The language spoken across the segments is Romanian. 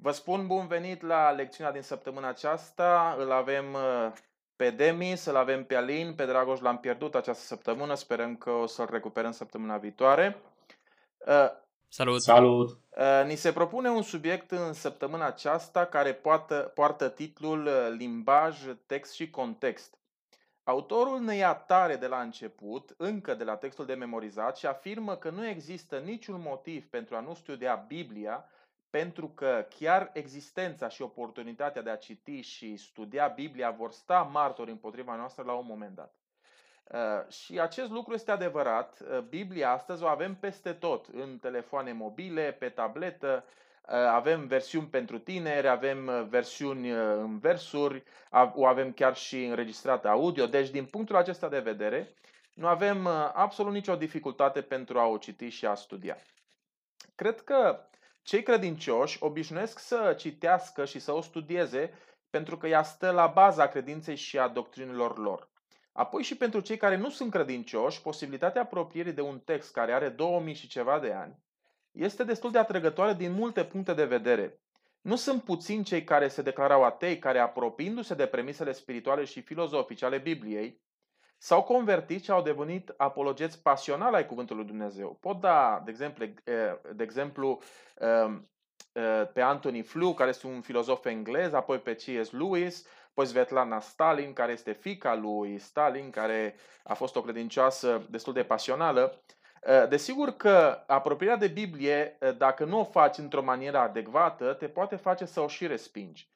Vă spun bun venit la lecțiunea din săptămâna aceasta. Îl avem uh, pe Demis, îl avem pe Alin, pe Dragoș l-am pierdut această săptămână, sperăm că o să-l recuperăm săptămâna viitoare. Uh, Salut! Salut! Uh, ni se propune un subiect în săptămâna aceasta care poartă, poartă titlul Limbaj, text și context. Autorul ne ia tare de la început, încă de la textul de memorizat, și afirmă că nu există niciun motiv pentru a nu studia Biblia pentru că chiar existența și oportunitatea de a citi și studia Biblia vor sta martori împotriva noastră la un moment dat. Uh, și acest lucru este adevărat. Uh, Biblia astăzi o avem peste tot, în telefoane mobile, pe tabletă, uh, avem versiuni pentru tineri, avem versiuni în versuri, o avem chiar și înregistrată audio. Deci, din punctul acesta de vedere, nu avem absolut nicio dificultate pentru a o citi și a studia. Cred că cei credincioși obișnuiesc să citească și să o studieze pentru că ea stă la baza credinței și a doctrinilor lor. Apoi și pentru cei care nu sunt credincioși, posibilitatea apropierii de un text care are 2000 și ceva de ani este destul de atrăgătoare din multe puncte de vedere. Nu sunt puțini cei care se declarau atei, care apropiindu-se de premisele spirituale și filozofice ale Bibliei, s-au convertit și au devenit apologeți pasionali ai Cuvântului Dumnezeu. Pot da, de exemplu, de exemplu pe Anthony Flew, care este un filozof englez, apoi pe C.S. Lewis, apoi Svetlana Stalin, care este fica lui Stalin, care a fost o credincioasă destul de pasională. Desigur că apropierea de Biblie, dacă nu o faci într-o manieră adecvată, te poate face să o și respingi.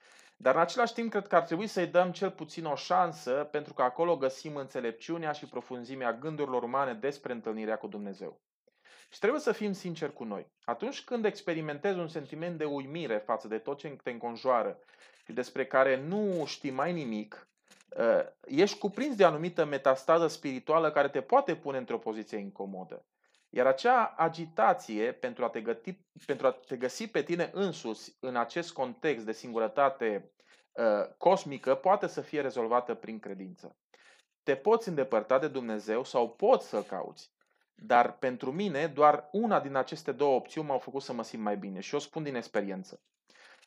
Dar în același timp cred că ar trebui să-i dăm cel puțin o șansă, pentru că acolo găsim înțelepciunea și profunzimea gândurilor umane despre întâlnirea cu Dumnezeu. Și trebuie să fim sinceri cu noi. Atunci când experimentezi un sentiment de uimire față de tot ce te înconjoară și despre care nu știi mai nimic, ă, ești cuprins de anumită metastază spirituală care te poate pune într-o poziție incomodă. Iar acea agitație pentru a, te găti, pentru a te găsi pe tine însuți în acest context de singurătate uh, cosmică poate să fie rezolvată prin credință. Te poți îndepărta de Dumnezeu sau poți să-L cauți. Dar pentru mine, doar una din aceste două opțiuni m-au făcut să mă simt mai bine și o spun din experiență.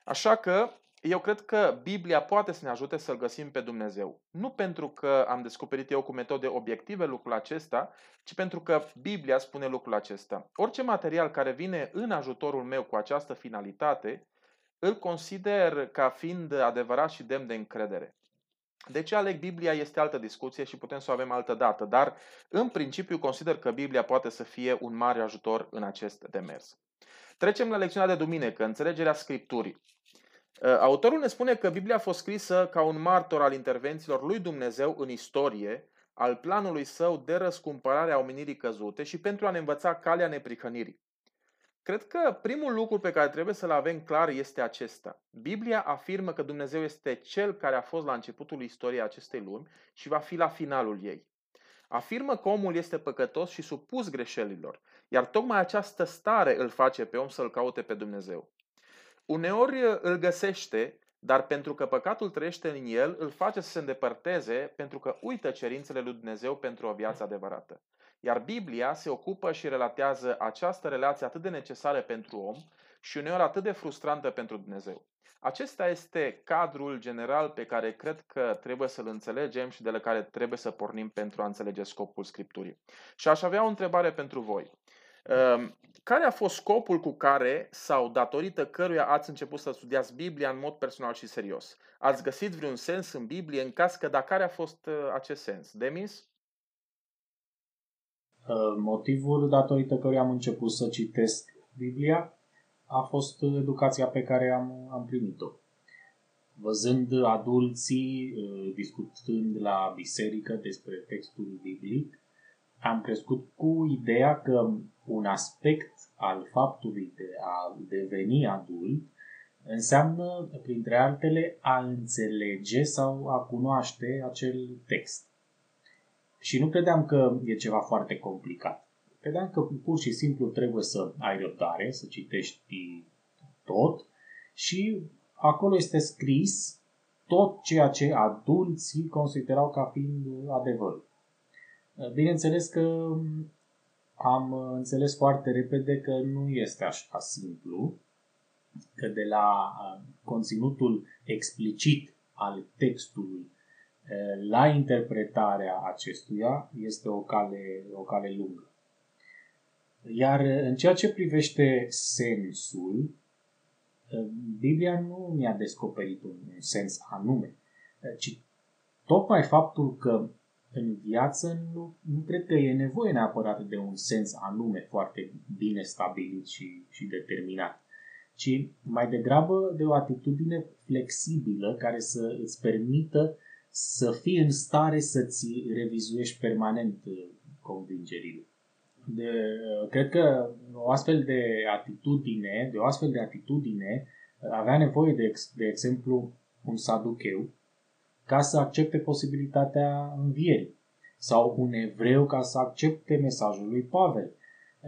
Așa că eu cred că Biblia poate să ne ajute să-L găsim pe Dumnezeu. Nu pentru că am descoperit eu cu metode obiective lucrul acesta, ci pentru că Biblia spune lucrul acesta. Orice material care vine în ajutorul meu cu această finalitate, îl consider ca fiind adevărat și demn de încredere. De ce aleg Biblia este altă discuție și putem să o avem altă dată, dar în principiu consider că Biblia poate să fie un mare ajutor în acest demers. Trecem la lecțiunea de duminică, înțelegerea Scripturii. Uh, autorul ne spune că Biblia a fost scrisă ca un martor al intervențiilor lui Dumnezeu în istorie, al planului său de răscumpărare a omenirii căzute și pentru a ne învăța calea neprihănirii. Cred că primul lucru pe care trebuie să-l avem clar este acesta. Biblia afirmă că Dumnezeu este Cel care a fost la începutul istoriei acestei lumi și va fi la finalul ei. Afirmă că omul este păcătos și supus greșelilor, iar tocmai această stare îl face pe om să-L caute pe Dumnezeu. Uneori uh, îl găsește, dar pentru că păcatul trăiește în el, îl face să se îndepărteze pentru că uită cerințele lui Dumnezeu pentru o viață adevărată. Iar Biblia se ocupă și relatează această relație atât de necesară pentru om și uneori atât de frustrantă pentru Dumnezeu. Acesta este cadrul general pe care cred că trebuie să-l înțelegem și de la care trebuie să pornim pentru a înțelege scopul Scripturii. Și aș avea o întrebare pentru voi. Ehm, care a fost scopul cu care sau datorită căruia ați început să studiați Biblia în mod personal și serios? Ați găsit vreun sens în Biblie? În caz că, da, care a fost uh, acest sens? Demis? Uh, motivul datorită căruia am început să citesc Biblia a fost educația pe care am, am primit-o. Văzând adulții uh, discutând la biserică despre textul biblic, am crescut cu ideea că un aspect al faptului de a deveni adult înseamnă, printre altele, a înțelege sau a cunoaște acel text. Și nu credeam că e ceva foarte complicat. Credeam că pur și simplu trebuie să ai răbdare, să citești tot și acolo este scris tot ceea ce adulții considerau ca fiind adevăr. Bineînțeles că am înțeles foarte repede că nu este așa simplu. că de la conținutul explicit al textului la interpretarea acestuia este o cale, o cale lungă. Iar în ceea ce privește sensul, Biblia nu mi-a descoperit un sens anume, ci tocmai faptul că în viață nu, nu cred că e nevoie neapărat de un sens anume foarte bine stabilit și, și determinat, ci mai degrabă de o atitudine flexibilă care să îți permită să fii în stare să-ți revizuiești permanent uh, convingerile. De, uh, cred că o astfel de atitudine, de o astfel de atitudine, uh, avea nevoie de, de exemplu, un saducheu ca să accepte posibilitatea învierii. Sau un evreu ca să accepte mesajul lui Pavel.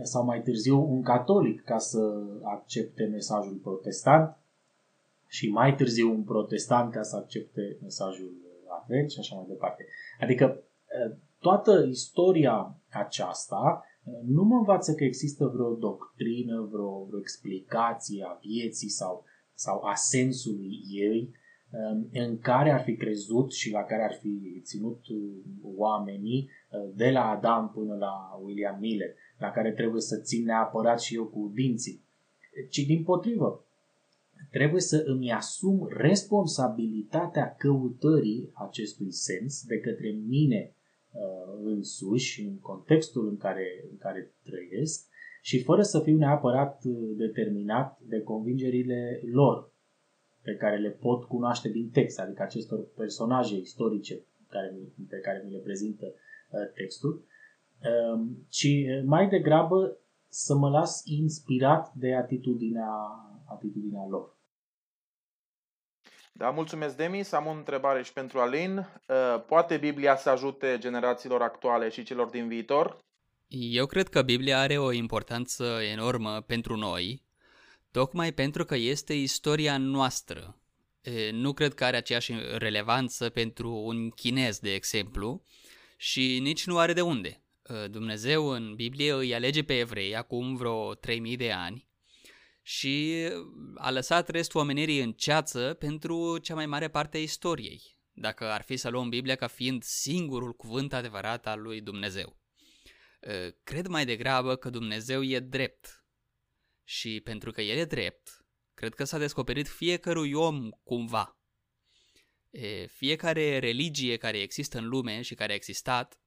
Sau mai târziu un catolic ca să accepte mesajul protestant. Și mai târziu un protestant ca să accepte mesajul advent și așa mai departe. Adică toată istoria aceasta nu mă învață că există vreo doctrină, vreo, vreo explicație a vieții sau, sau a sensului ei în care ar fi crezut și la care ar fi ținut oamenii de la Adam până la William Miller, la care trebuie să țin neapărat și eu cu dinții, ci din potrivă, trebuie să îmi asum responsabilitatea căutării acestui sens de către mine uh, însuși, în contextul în care, în care trăiesc, și fără să fiu neapărat uh, determinat de convingerile lor, pe care le pot cunoaște din text, adică acestor personaje istorice care, pe care mi le prezintă uh, textul, um, ci mai degrabă să mă las inspirat de atitudinea, atitudinea lor. Da, mulțumesc, Demis. Am o întrebare și pentru Alin. Uh, poate Biblia să ajute generațiilor actuale și celor din viitor? Eu cred că Biblia are o importanță enormă pentru noi, tocmai pentru că este istoria noastră. Nu cred că are aceeași relevanță pentru un chinez, de exemplu, și nici nu are de unde. Dumnezeu în Biblie îi alege pe evrei acum vreo 3000 de ani și a lăsat restul omenirii în ceață pentru cea mai mare parte a istoriei, dacă ar fi să luăm Biblia ca fiind singurul cuvânt adevărat al lui Dumnezeu. Cred mai degrabă că Dumnezeu e drept și pentru că El e drept, cred că s-a descoperit fiecărui om cumva. Fiecare religie care există în lume și care a existat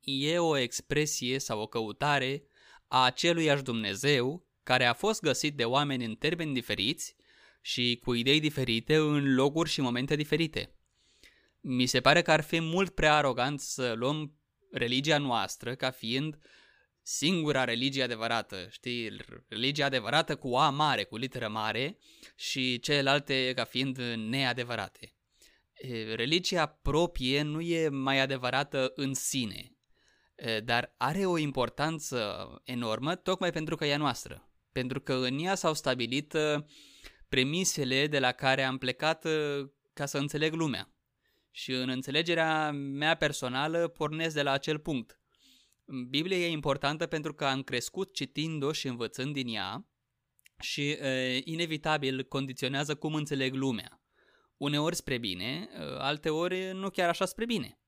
e o expresie sau o căutare a aceluiași Dumnezeu care a fost găsit de oameni în termeni diferiți și cu idei diferite în locuri și momente diferite. Mi se pare că ar fi mult prea arogant să luăm religia noastră ca fiind singura religie adevărată, știi, religia adevărată cu A mare, cu literă mare și celelalte ca fiind neadevărate. Religia proprie nu e mai adevărată în sine, dar are o importanță enormă tocmai pentru că e a noastră pentru că în ea s-au stabilit uh, premisele de la care am plecat uh, ca să înțeleg lumea. Și în înțelegerea mea personală pornesc de la acel punct. Biblia e importantă pentru că am crescut citind-o și învățând din ea și e, uh, inevitabil condiționează cum înțeleg lumea. Uneori spre bine, alteori nu chiar așa spre bine.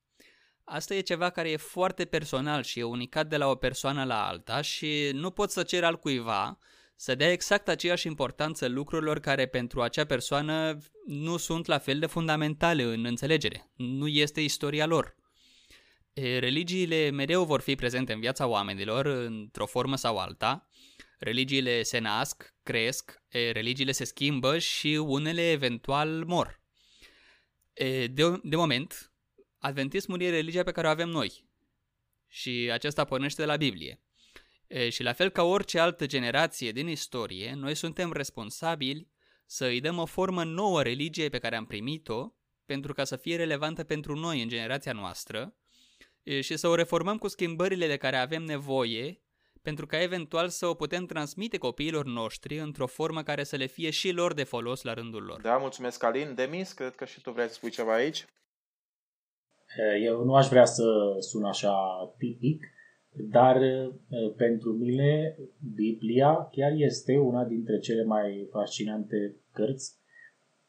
Asta e ceva care e foarte personal și e unicat de la o persoană la alta și nu pot să cer al cuiva să dea exact aceeași importanță lucrurilor care pentru acea persoană nu sunt la fel de fundamentale în înțelegere. Nu este istoria lor. Religiile mereu vor fi prezente în viața oamenilor, într-o formă sau alta. Religiile se nasc, cresc, religiile se schimbă și unele eventual mor. De, de moment, Adventismul e religia pe care o avem noi. Și acesta pornește de la Biblie. E, și la fel ca orice altă generație din istorie, noi suntem responsabili să îi dăm o formă nouă religiei pe care am primit-o, pentru ca să fie relevantă pentru noi în generația noastră, e, și să o reformăm cu schimbările de care avem nevoie, pentru ca eventual să o putem transmite copiilor noștri într-o formă care să le fie și lor de folos la rândul lor. Da, mulțumesc, Alin. Demis, cred că și tu vrei să spui ceva aici. Eu nu aș vrea să sun așa tipic, Dar pentru mine Biblia chiar este una dintre cele mai fascinante cărți,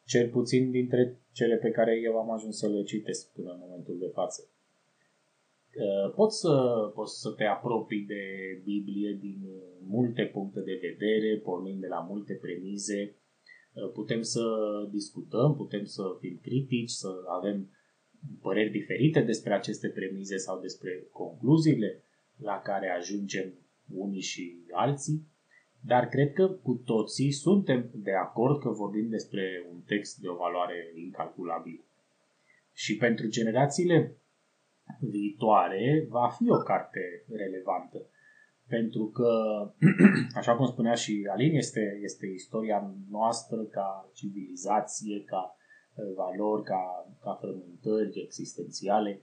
cel puțin dintre cele pe care eu am ajuns să le citesc până în momentul de față. Poți să, poți să te apropii de Biblie din multe puncte de vedere, pornind de la multe premize. Putem să discutăm, putem să fim critici, să avem păreri diferite despre aceste premize sau despre concluziile la care ajungem unii și alții, dar cred că cu toții suntem de acord că vorbim despre un text de o valoare incalculabilă. Și pentru generațiile viitoare va fi o carte relevantă. Pentru că, așa cum spunea și Alin, este, este istoria noastră ca civilizație, ca valori, ca, ca frământări existențiale.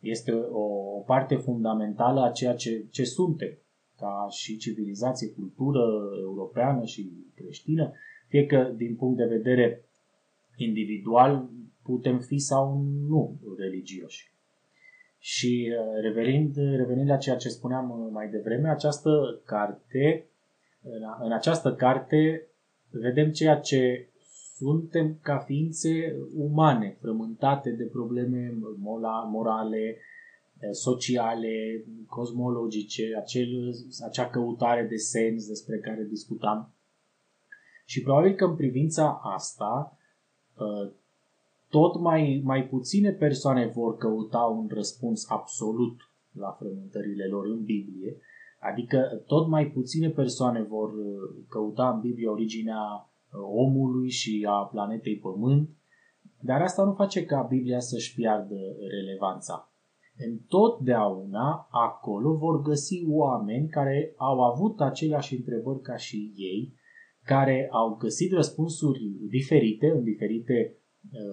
Este o, o parte fundamentală a ceea ce, ce suntem, ca și civilizație, cultură europeană și creștină, fie că din punct de vedere individual putem fi sau nu religioși. Și uh, revenind, revenind la ceea ce spuneam uh, mai devreme, această carte, în această carte vedem ceea ce suntem ca ființe umane, frământate de probleme morale, eh, sociale, cosmologice, acel, acea căutare de sens despre care discutam. Și probabil că în privința asta, eh, tot mai, mai puține persoane vor căuta un răspuns absolut la frământările lor în Biblie, adică tot mai puține persoane vor eh, căuta în Biblie originea omului și a planetei Pământ, dar asta nu face ca Biblia să-și piardă relevanța. Întotdeauna acolo vor găsi oameni care au avut aceleași întrebări ca și ei, care au găsit răspunsuri diferite în diferite uh,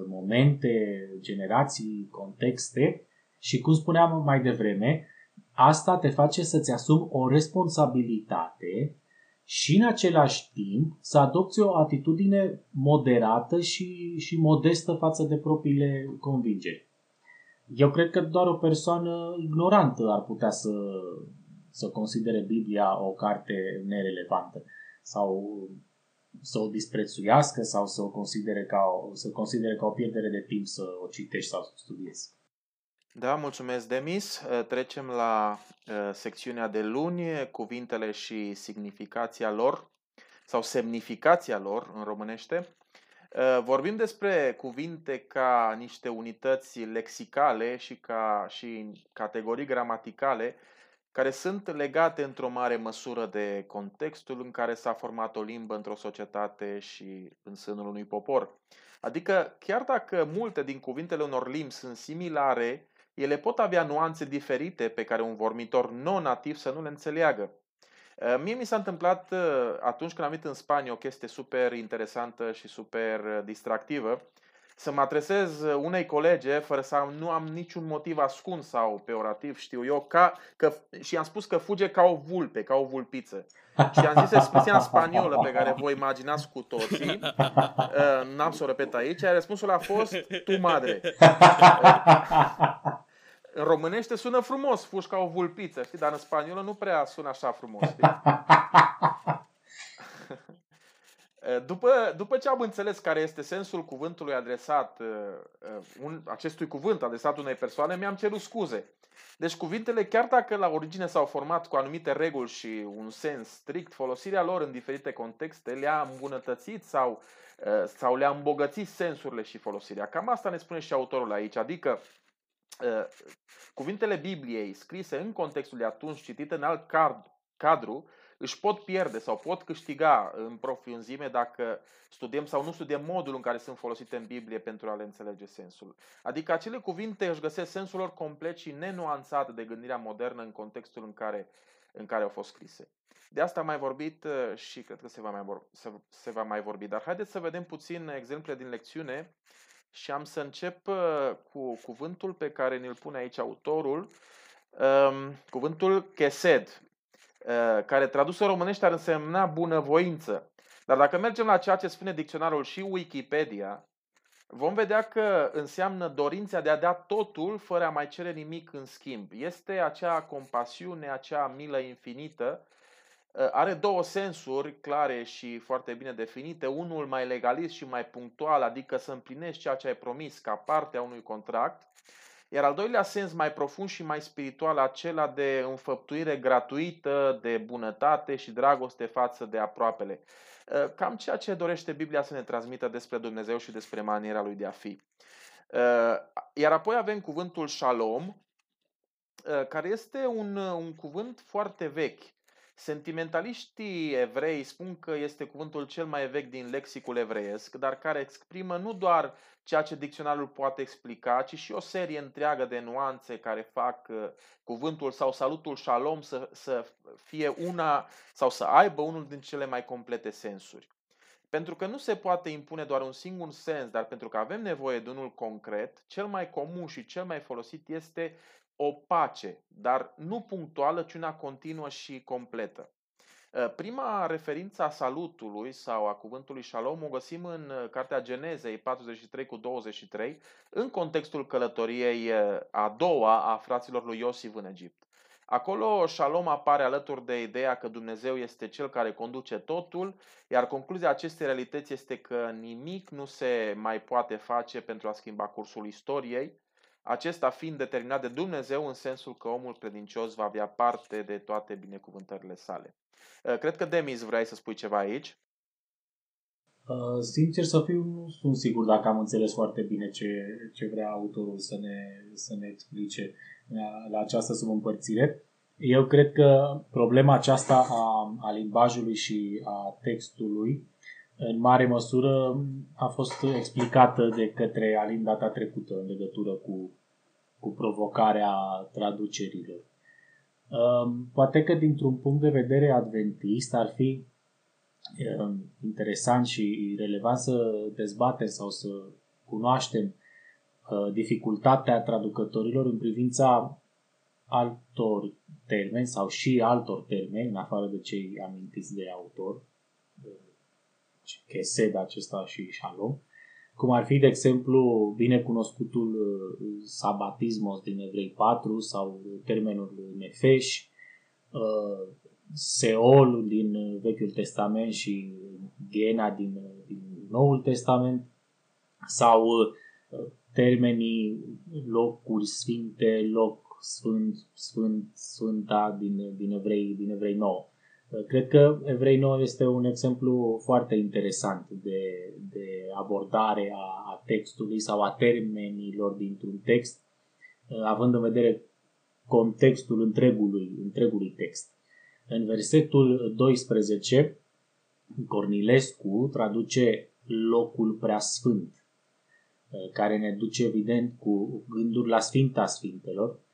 momente, generații, contexte și, cum spuneam mai devreme, asta te face să-ți asumi o responsabilitate și în același timp să adopți o atitudine moderată și, și modestă față de propriile convingeri. Eu cred că doar o persoană ignorantă ar putea să, să considere Biblia o carte nerelevantă sau să o disprețuiască sau să o considere ca o, să considere ca o pierdere de timp să o citești sau să o studiezi. Da, mulțumesc, Demis. Uh, trecem la uh, secțiunea de luni, cuvintele și significația lor, sau semnificația lor în românește. Uh, vorbim despre cuvinte ca niște unități lexicale și ca și categorii gramaticale care sunt legate într-o mare măsură de contextul în care s-a format o limbă într-o societate și în sânul unui popor. Adică, chiar dacă multe din cuvintele unor limbi sunt similare, ele pot avea nuanțe diferite pe care un vormitor non-nativ să nu le înțeleagă. Uh, mie mi s-a întâmplat uh, atunci când am venit în Spania o chestie super interesantă și super uh, distractivă să mă adresez unei colege fără să am, nu am niciun motiv ascuns sau peorativ, știu eu, ca, că, și am spus că fuge ca o vulpe, ca o vulpiță. Și am zis expresia în spaniolă pe care vă imaginați cu toții, n-am să o repet aici, răspunsul a fost tu madre. În românește sună frumos, fugi ca o vulpiță, știi? Dar în spaniolă nu prea sună așa frumos, știi? După, după ce am înțeles care este sensul cuvântului adresat, uh, uh, un, acestui cuvânt adresat unei persoane, mi-am cerut scuze. Deci cuvintele, chiar dacă la origine s-au format cu anumite reguli și un sens strict, folosirea lor în diferite contexte le-a îmbunătățit sau, uh, sau le-a îmbogățit sensurile și folosirea. Cam asta ne spune și autorul aici, adică cuvintele Bibliei scrise în contextul de atunci, citite în alt cadru, își pot pierde sau pot câștiga în profunzime dacă studiem sau nu studiem modul în care sunt folosite în Biblie pentru a le înțelege sensul. Adică acele cuvinte își găsesc sensul lor complet și nenuanțat de gândirea modernă în contextul în care, în care au fost scrise. De asta am mai vorbit uh, și cred că se va mai, vorbi, se, se va mai vorbi. Dar haideți să vedem puțin exemple din lecțiune și am să încep uh, cu cuvântul pe care ne-l pune aici autorul, um, cuvântul chesed, uh, care tradus în românește ar însemna bunăvoință. Dar dacă mergem la ceea ce spune dicționarul și Wikipedia, vom vedea că înseamnă dorința de a da totul fără a mai cere nimic în schimb. Este acea compasiune, acea milă infinită. Uh, are două sensuri clare și foarte bine definite. Unul mai legalist și mai punctual, adică să împlinești ceea ce ai promis ca parte a unui contract. Iar al doilea sens mai profund și mai spiritual, acela de înfăptuire gratuită, de bunătate și dragoste față de aproapele. Uh, cam ceea ce dorește Biblia să ne transmită despre Dumnezeu și despre maniera lui de a fi. Uh, iar apoi avem cuvântul shalom, uh, care este un, un cuvânt foarte vechi. Sentimentaliștii evrei spun că este cuvântul cel mai vechi din lexicul evreiesc, dar care exprimă nu doar ceea ce dicționarul poate explica, ci și o serie întreagă de nuanțe care fac uh, cuvântul sau salutul shalom să, să fie una sau să aibă unul din cele mai complete sensuri. Pentru că nu se poate impune doar un singur sens, dar pentru că avem nevoie de unul concret, cel mai comun și cel mai folosit este o pace, dar nu punctuală, ci una continuă și completă. Ă, prima referință a salutului sau a cuvântului shalom o găsim în ă, Cartea Genezei 43 cu 23, în contextul călătoriei ă, a doua a fraților lui Iosif în Egipt. Acolo shalom apare alături de ideea că Dumnezeu este cel care conduce totul, iar concluzia acestei realități este că nimic nu se mai poate face pentru a schimba cursul istoriei, acesta fiind determinat de Dumnezeu în sensul că omul credincios va avea parte de toate binecuvântările sale. Uh, cred că Demis vrei să spui ceva aici. Uh, sincer să fiu, nu sunt sigur dacă am înțeles foarte bine ce, ce vrea autorul să ne, să ne explice la, la această subîmpărțire. Eu cred că problema aceasta a, a limbajului și a textului în mare măsură a fost explicată de către Alin data trecută în legătură cu, cu provocarea traducerilor. Um, poate că dintr-un punct de vedere adventist ar fi um, interesant și relevant să dezbatem sau să cunoaștem uh, dificultatea traducătorilor în privința altor termeni sau și altor termeni, în afară de cei amintiți de autor, chesed acesta și shalom, cum ar fi, de exemplu, binecunoscutul uh, sabatismos din Evrei 4 sau termenul nefeș, uh, Seol din Vechiul Testament și Gena din, din Noul Testament sau uh, termenii locuri sfinte, loc sfânt, sfânt, sfânta din, din, evrei, din Evrei 9. Cred că Evrei 9 este un exemplu foarte interesant de, de abordare a, a textului sau a termenilor dintr-un text, având în vedere contextul întregului, întregului text. În versetul 12, Cornilescu traduce locul preasfânt, care ne duce evident cu gânduri la Sfinta Sfintelor, Uh,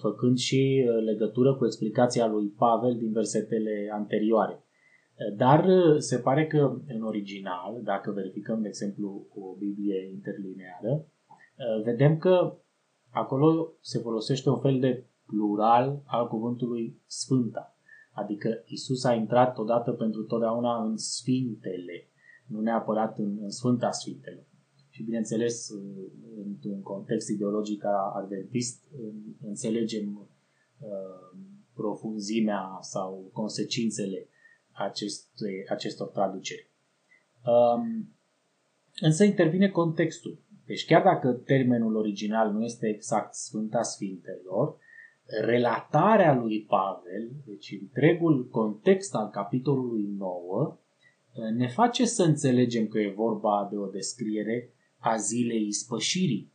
făcând și uh, legătură cu explicația lui Pavel din versetele anterioare. Uh, dar se pare că în original, dacă verificăm, de exemplu, o Biblie interlineară, vedem că acolo se folosește un fel de plural al cuvântului Sfânta. Adică Isus a intrat odată pentru totdeauna în Sfintele, nu neapărat în, în Sfânta Sfintelor și, bineînțeles, într-un context ideologic adventist, înțelegem uh, profunzimea sau consecințele acestui, acestor traduceri. Um, însă intervine contextul. Deci chiar dacă termenul original nu este exact Sfânta Sfintelor, relatarea lui Pavel, deci întregul context al capitolului 9, ne face să înțelegem că e vorba de o descriere a zilei ispășirii.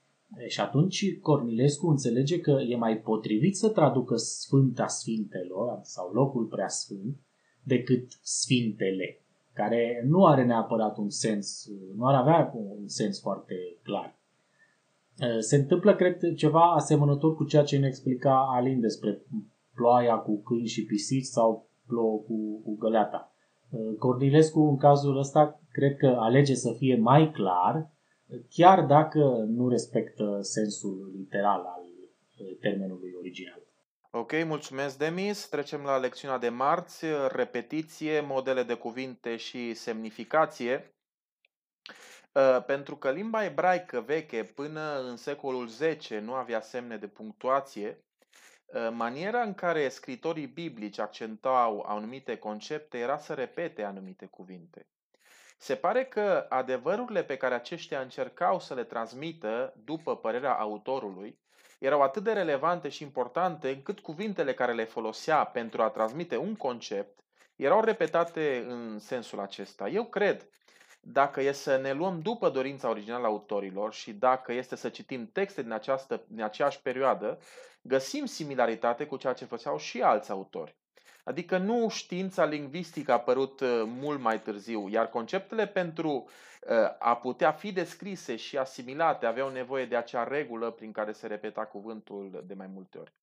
Și atunci Cornilescu înțelege că e mai potrivit să traducă Sfânta Sfintelor sau locul prea sfânt decât Sfintele, care nu are neapărat un sens, nu ar avea un sens foarte clar. Se întâmplă, cred, ceva asemănător cu ceea ce ne explica Alin despre ploaia cu câini și pisici sau plouă cu, cu găleata. Cornilescu, în cazul ăsta, cred că alege să fie mai clar chiar dacă nu respectă sensul literal al uh, termenului original. Ok, mulțumesc Demis. Trecem la lecțiunea de marți, repetiție, modele de cuvinte și semnificație. Uh, pentru că limba ebraică veche până în secolul X nu avea semne de punctuație, uh, maniera în care scritorii biblici accentau anumite concepte era să repete anumite cuvinte. Se pare că adevărurile pe care aceștia încercau să le transmită, după părerea autorului, erau atât de relevante și importante încât cuvintele care le folosea pentru a transmite un concept erau repetate în sensul acesta. Eu cred, dacă e să ne luăm după dorința originală a autorilor și dacă este să citim texte din, această, din aceeași perioadă, găsim similaritate cu ceea ce făceau și alți autori. Adică nu știința lingvistică a apărut uh, mult mai târziu, iar conceptele pentru uh, a putea fi descrise și asimilate aveau nevoie de acea regulă prin care se repeta cuvântul de mai multe ori.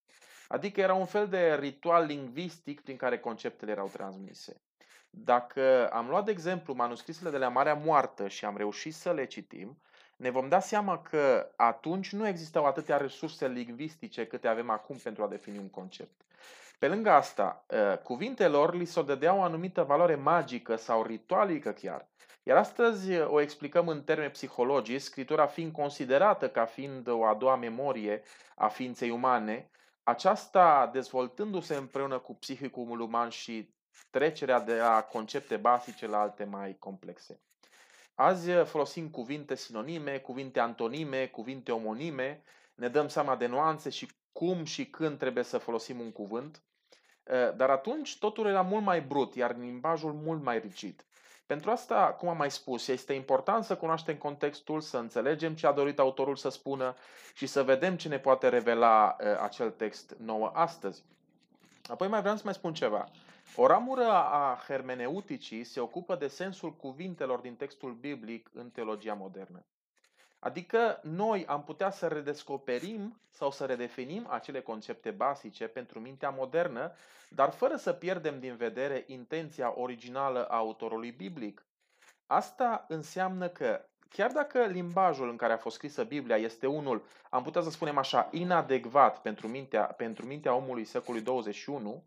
Adică era un fel de ritual lingvistic prin care conceptele erau transmise. Dacă am luat de exemplu manuscrisele de la Marea Moartă și am reușit să le citim, ne vom da seama că atunci nu existau atâtea resurse lingvistice câte avem acum pentru a defini un concept. Pe lângă asta, ă, cuvintelor li se dădea o anumită valoare magică sau ritualică chiar. Iar astăzi o explicăm în termeni psihologici, scritura fiind considerată ca fiind o a doua memorie a ființei umane, aceasta dezvoltându-se împreună cu psihicul uman și trecerea de la concepte basice la alte mai complexe. Azi folosim cuvinte sinonime, cuvinte antonime, cuvinte omonime, ne dăm seama de nuanțe și cum și când trebuie să folosim un cuvânt, dar atunci totul era mult mai brut, iar limbajul mult mai rigid. Pentru asta, cum am mai spus, este important să cunoaștem contextul, să înțelegem ce a dorit autorul să spună și să vedem ce ne poate revela acel text nouă astăzi. Apoi mai vreau să mai spun ceva. O ramură a hermeneuticii se ocupă de sensul cuvintelor din textul biblic în teologia modernă. Adică noi am putea să redescoperim sau să redefinim acele concepte basice pentru mintea modernă, dar fără să pierdem din vedere intenția originală a autorului biblic. Asta înseamnă că chiar dacă limbajul în care a fost scrisă Biblia este unul, am putea să spunem așa, inadecvat pentru mintea, pentru mintea omului secolului 21, ă,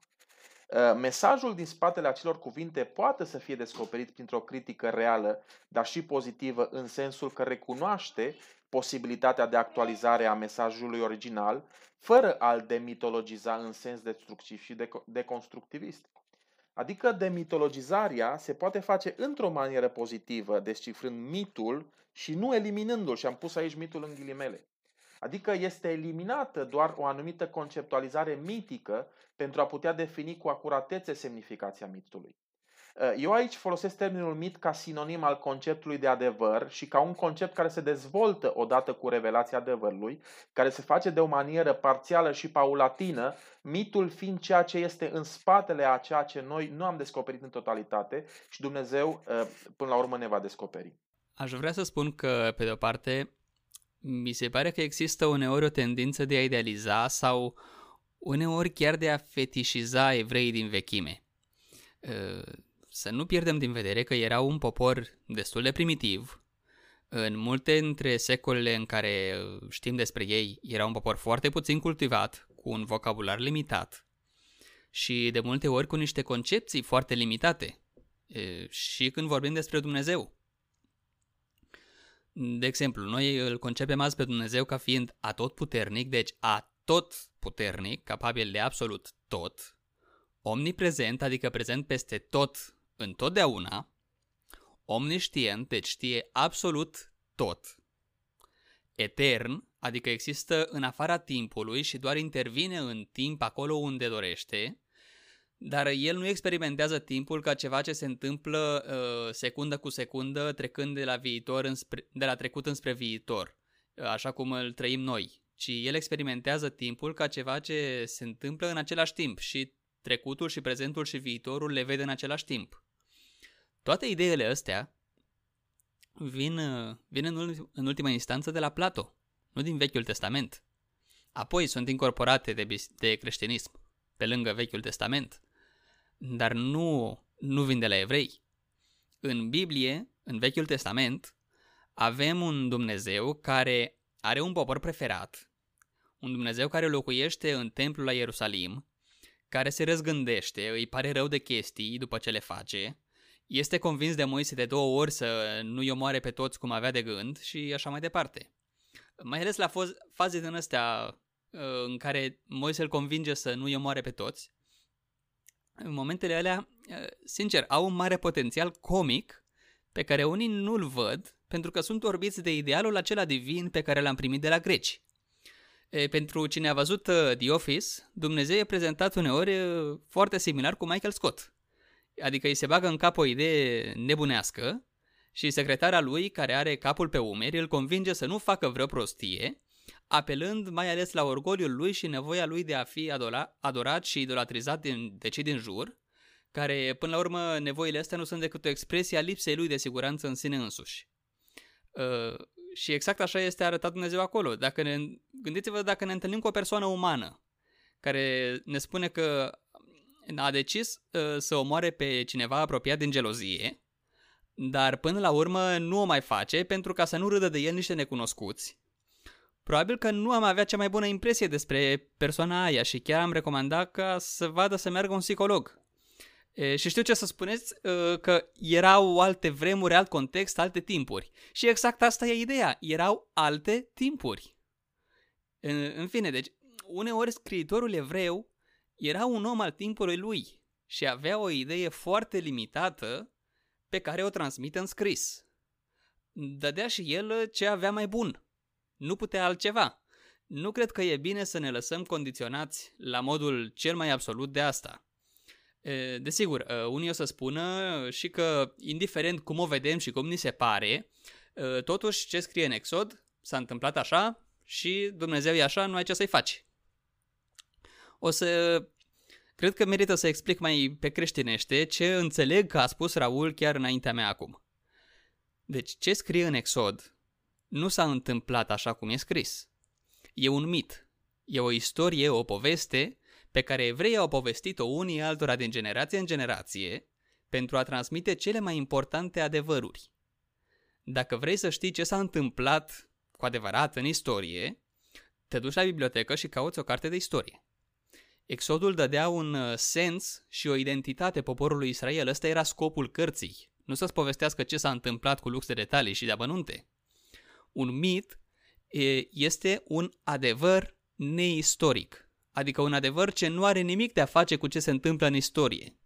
mesajul din spatele acelor cuvinte poate să fie descoperit printr-o critică reală, dar și pozitivă în sensul că recunoaște posibilitatea de actualizare a mesajului original, fără a-l demitologiza în sens destructiv și deconstructivist. Adică demitologizarea se poate face într-o manieră pozitivă, descifrând mitul și nu eliminându-l. Și am pus aici mitul în ghilimele. Adică este eliminată doar o anumită conceptualizare mitică pentru a putea defini cu acuratețe semnificația mitului. Uh, eu aici folosesc termenul mit ca sinonim al conceptului de adevăr și ca un concept care se dezvoltă odată cu revelația adevărului, care se face de o manieră parțială și paulatină, mitul fiind ceea ce este în spatele a ceea ce noi nu am descoperit în totalitate și Dumnezeu uh, până la urmă ne va descoperi. Aș vrea să spun că, pe de-o parte, mi se pare că există uneori o tendință de a idealiza sau uneori chiar de a fetișiza evreii din vechime uh, să nu pierdem din vedere că era un popor destul de primitiv. În multe dintre secolele în care știm despre ei, era un popor foarte puțin cultivat, cu un vocabular limitat și de multe ori cu niște concepții foarte limitate. Și când vorbim despre Dumnezeu. De exemplu, noi îl concepem azi pe Dumnezeu ca fiind atotputernic, deci atot puternic, capabil de absolut tot, omniprezent, adică prezent peste tot întotdeauna, omniștient, deci știe absolut tot, etern, adică există în afara timpului și doar intervine în timp acolo unde dorește, dar el nu experimentează timpul ca ceva ce se întâmplă uh, secundă cu secundă, trecând de la viitor înspre, de la trecut înspre viitor, uh, așa cum îl trăim noi, ci el experimentează timpul ca ceva ce se întâmplă în același timp și trecutul și prezentul și viitorul le vede în același timp. Toate ideile astea vin, vin în, în ultima instanță de la Plato, nu din Vechiul Testament. Apoi sunt incorporate de, de creștinism, pe lângă Vechiul Testament, dar nu, nu vin de la evrei. În Biblie, în Vechiul Testament, avem un Dumnezeu care are un popor preferat, un Dumnezeu care locuiește în templul la Ierusalim, care se răzgândește, îi pare rău de chestii după ce le face, Este convins de Moise de două ori să nu-i omoare pe toți cum avea de gând și așa mai departe. Mai ales la faze din astea uh, în care Moise îl convinge să nu-i omoare pe toți, în momentele alea, uh, sincer, au un mare potențial comic pe care unii nu-l văd pentru că sunt orbiți de idealul acela divin pe care l-am primit de la greci. E, pentru cine a văzut uh, The Office, Dumnezeu e prezentat uneori uh, foarte similar cu Michael Scott. Adică îi se bagă în cap o idee nebunească și secretara lui, care are capul pe umeri, îl convinge să nu facă vreo prostie, apelând mai ales la orgoliul lui și nevoia lui de a fi adora, adorat și idolatrizat din, de cei din jur, care, până la urmă, nevoile astea nu sunt decât o expresie a lipsei lui de siguranță în sine însuși. Uh, și exact așa este arătat Dumnezeu acolo. Dacă ne, gândiți-vă dacă ne întâlnim cu o persoană umană care ne spune că a decis uh, să omoare pe cineva apropiat din gelozie, dar până la urmă nu o mai face pentru ca să nu râdă de el niște necunoscuți. Probabil că nu am avea cea mai bună impresie despre persoana aia și chiar am recomandat ca să vadă să meargă un psiholog. E, și știu ce să spuneți, că erau alte vremuri, alt context, alte timpuri. Și exact asta e ideea, erau alte timpuri. În, în fine, deci, uneori scriitorul evreu era un om al timpului lui și avea o idee foarte limitată pe care o transmite în scris. Dădea și el ce avea mai bun. Nu putea altceva. Nu cred că e bine să ne lăsăm condiționați la modul cel mai absolut de asta. Desigur, unii o să spună și că, indiferent cum o vedem și cum ni se pare, totuși ce scrie în Exod s-a întâmplat așa și Dumnezeu e așa, nu ai ce să-i faci. O să... Cred că merită să explic mai pe creștinește ce înțeleg că a spus Raul chiar înaintea mea acum. Deci, ce scrie în Exod nu s-a întâmplat așa cum e scris. E un mit. E o istorie, o poveste pe care evreii au povestit-o unii altora din generație în generație pentru a transmite cele mai importante adevăruri. Dacă vrei să știi ce s-a întâmplat cu adevărat în istorie, te duci la bibliotecă și cauți o carte de istorie. Exodul dădea un uh, sens și o identitate poporului Israel. Ăsta era scopul cărții. Nu să-ți povestească ce s-a întâmplat cu lux de detalii și de abănunte. Un mit este un adevăr neistoric adică un adevăr ce nu are nimic de a face cu ce se întâmplă în istorie.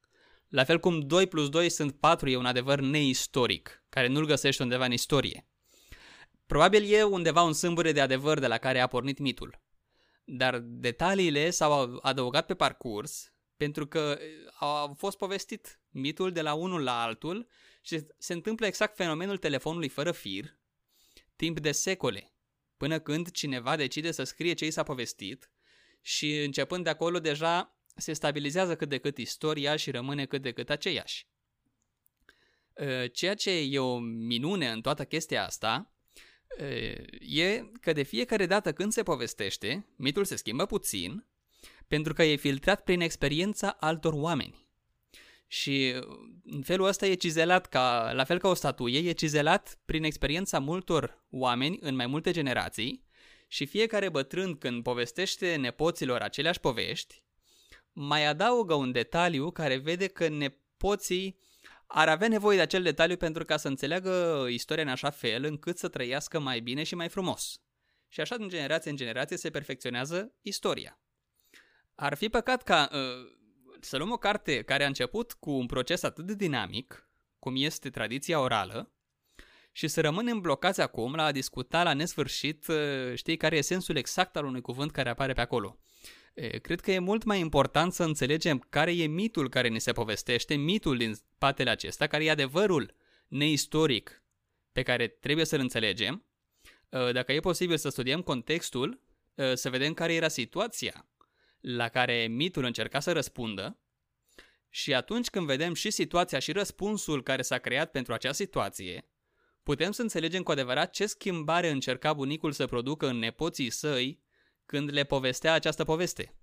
La fel cum 2 plus 2 sunt 4 e un adevăr neistoric, care nu-l găsești undeva în istorie. Probabil e undeva un sâmbure de adevăr de la care a pornit mitul. Dar detaliile s-au adăugat pe parcurs pentru că a fost povestit mitul de la unul la altul și se întâmplă exact fenomenul telefonului fără fir, timp de secole, până când cineva decide să scrie ce i s-a povestit și începând de acolo deja se stabilizează cât de cât istoria și rămâne cât de cât aceeași. Ă, ceea ce e o minune în toată chestia asta ă, e că de fiecare dată când se povestește, mitul se schimbă puțin pentru că e filtrat prin experiența altor oameni. Și în felul ăsta e cizelat ca, la fel ca o statuie, e cizelat prin experiența multor oameni în mai multe generații și fiecare bătrân când povestește nepoților aceleași povești, mai adaugă un detaliu care vede că nepoții ar avea nevoie de acel detaliu pentru ca să înțeleagă istoria în așa fel încât să trăiască mai bine și mai frumos. Și așa din generație în generație se perfecționează istoria. Ar fi păcat ca uh, să luăm o carte care a început cu un proces atât de dinamic, cum este tradiția orală, și să rămânem blocați acum la a discuta la nesfârșit, uh, știi, care e sensul exact al unui cuvânt care apare pe acolo. Cred că e mult mai important să înțelegem care e mitul care ne se povestește, mitul din spatele acesta, care e adevărul neistoric pe care trebuie să-l înțelegem. Uh, dacă e posibil să studiem contextul, uh, să vedem care era situația la care mitul încerca să răspundă și atunci când vedem și situația și răspunsul care s-a creat pentru acea situație, putem să înțelegem cu adevărat ce schimbare încerca bunicul să producă în nepoții săi când le povestea această poveste.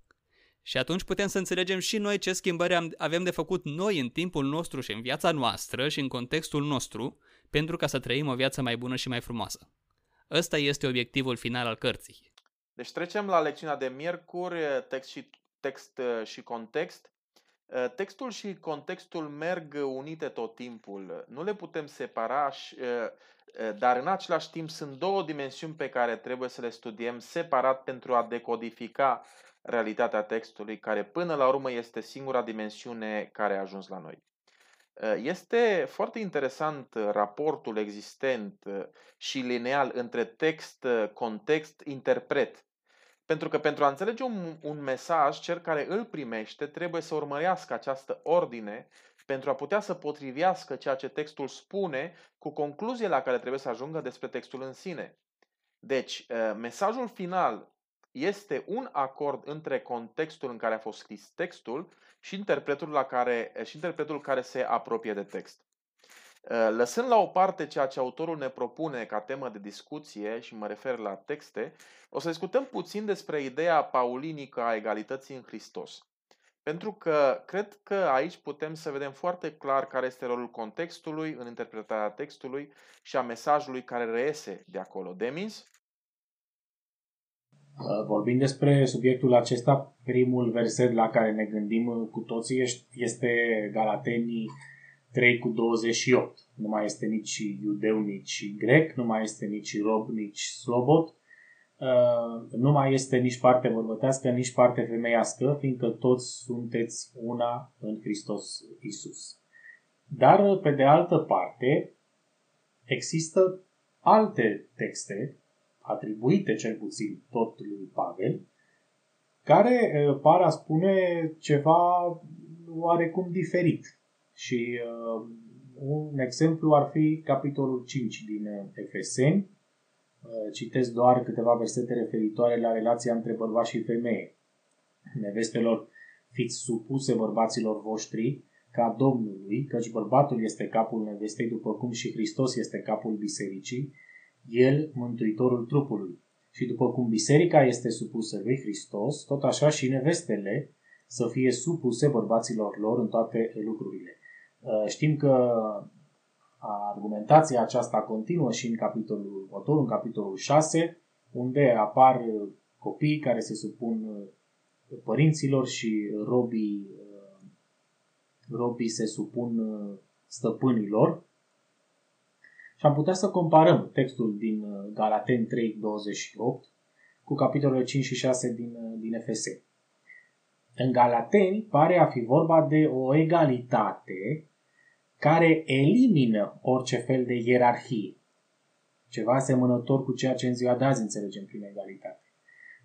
Și atunci putem să înțelegem și noi ce schimbări avem de făcut noi în timpul nostru și în viața noastră și în contextul nostru pentru ca să trăim o viață mai bună și mai frumoasă. Ăsta este obiectivul final al cărții. Deci trecem la lecțiunea de miercuri, text și, text uh, și context. Uh, textul și contextul merg unite tot timpul. Nu le putem separa, și, dar în același timp sunt două dimensiuni pe care trebuie să le studiem separat pentru a decodifica realitatea textului, care până la urmă este singura dimensiune care a ajuns la noi. Uh, este foarte interesant uh, raportul existent uh, și lineal între text, context, interpret. Pentru că pentru a înțelege un, un mesaj, cel care îl primește trebuie să urmărească această ordine pentru a putea să potrivească ceea ce textul spune cu concluzia la care trebuie să ajungă despre textul în sine. Deci, mesajul final este un acord între contextul în care a fost scris textul și interpretul, la care, și interpretul care se apropie de text. Uh, lăsând la o parte ceea ce autorul ne propune ca temă de discuție, și mă refer la texte, o să discutăm puțin despre ideea paulinică a egalității în Hristos. Pentru că cred că aici putem să vedem foarte clar care este rolul contextului în interpretarea textului și a mesajului care reiese de acolo. Demis? Uh, vorbind despre subiectul acesta, primul verset la care ne gândim uh, cu toții este Galatenii 3 cu 28. Nu mai este nici iudeu, nici grec, nu mai este nici rob, nici slobot, uh, nu mai este nici parte bărbătească, nici parte femeiască, fiindcă toți sunteți una în Hristos Isus. Dar, pe de altă parte, există alte texte atribuite cel puțin tot lui Pavel, care par a spune ceva oarecum diferit. Și uh, un exemplu ar fi capitolul 5 din Efeseni. Uh, citesc doar câteva versete referitoare la relația între bărbați și femeie. Nevestelor, fiți supuse bărbaților voștri ca Domnului, căci bărbatul este capul nevestei, după cum și Hristos este capul bisericii, el mântuitorul trupului. Și după cum biserica este supusă lui Hristos, tot așa și nevestele să fie supuse bărbaților lor în toate lucrurile. Uh, știm că argumentația aceasta continuă și în capitolul următor, în capitolul 6, unde apar copii care se supun uh, părinților și robii, uh, robii se supun stăpânilor și am putea să comparăm textul din uh, Galaten 3, 28 cu capitolele 5 și 6 din, uh, din FS. În Galateni pare a fi vorba de o egalitate care elimină orice fel de ierarhie. Ceva asemănător cu ceea ce în ziua de azi înțelegem prin egalitate.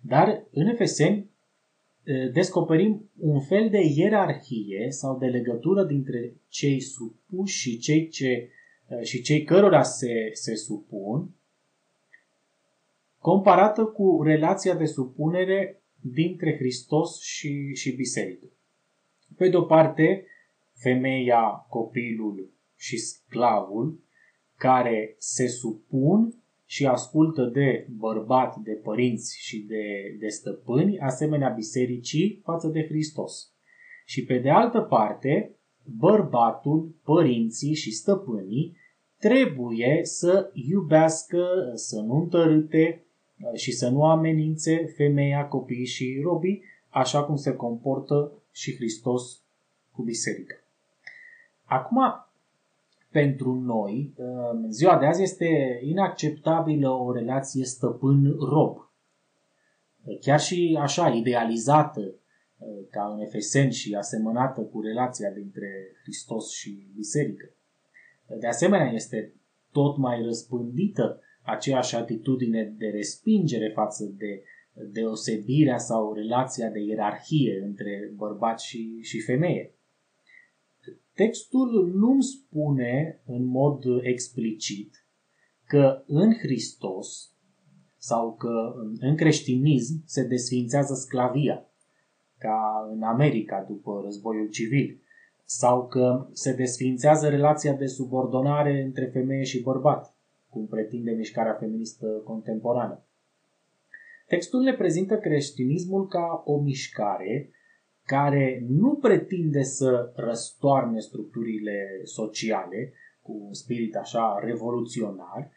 Dar în Efeseni uh, descoperim un fel de ierarhie sau de legătură dintre cei supuși și cei ce Eh, și cei cărora se, se supun, comparată cu relația de supunere dintre Hristos și, și biserică. Pe de o parte, femeia, copilul și sclavul, care se supun și ascultă de bărbat, de părinți și de, de stăpâni, asemenea bisericii față de Hristos. Și pe de altă parte, bărbatul, părinții și stăpânii trebuie să iubească, să nu întărâte uh, și să nu amenințe femeia, copiii și robii, așa cum se comportă și Hristos cu biserica. Acum, pentru noi, uh, în ziua de azi este inacceptabilă o relație stăpân-rob. Chiar și așa, idealizată, uh, ca în Efeseni și asemănată cu relația dintre Hristos și biserică. De asemenea, este tot mai răspândită aceeași atitudine de respingere față de deosebirea sau relația de ierarhie între bărbat și, și femeie. Textul nu spune în mod explicit că în Hristos sau că în creștinism se desfințează sclavia, ca în America după războiul civil, sau că se desfințează relația de subordonare între femeie și bărbat, cum pretinde mișcarea feministă contemporană. Textul ne prezintă creștinismul ca o mișcare care nu pretinde să răstoarne structurile sociale cu un spirit așa revoluționar,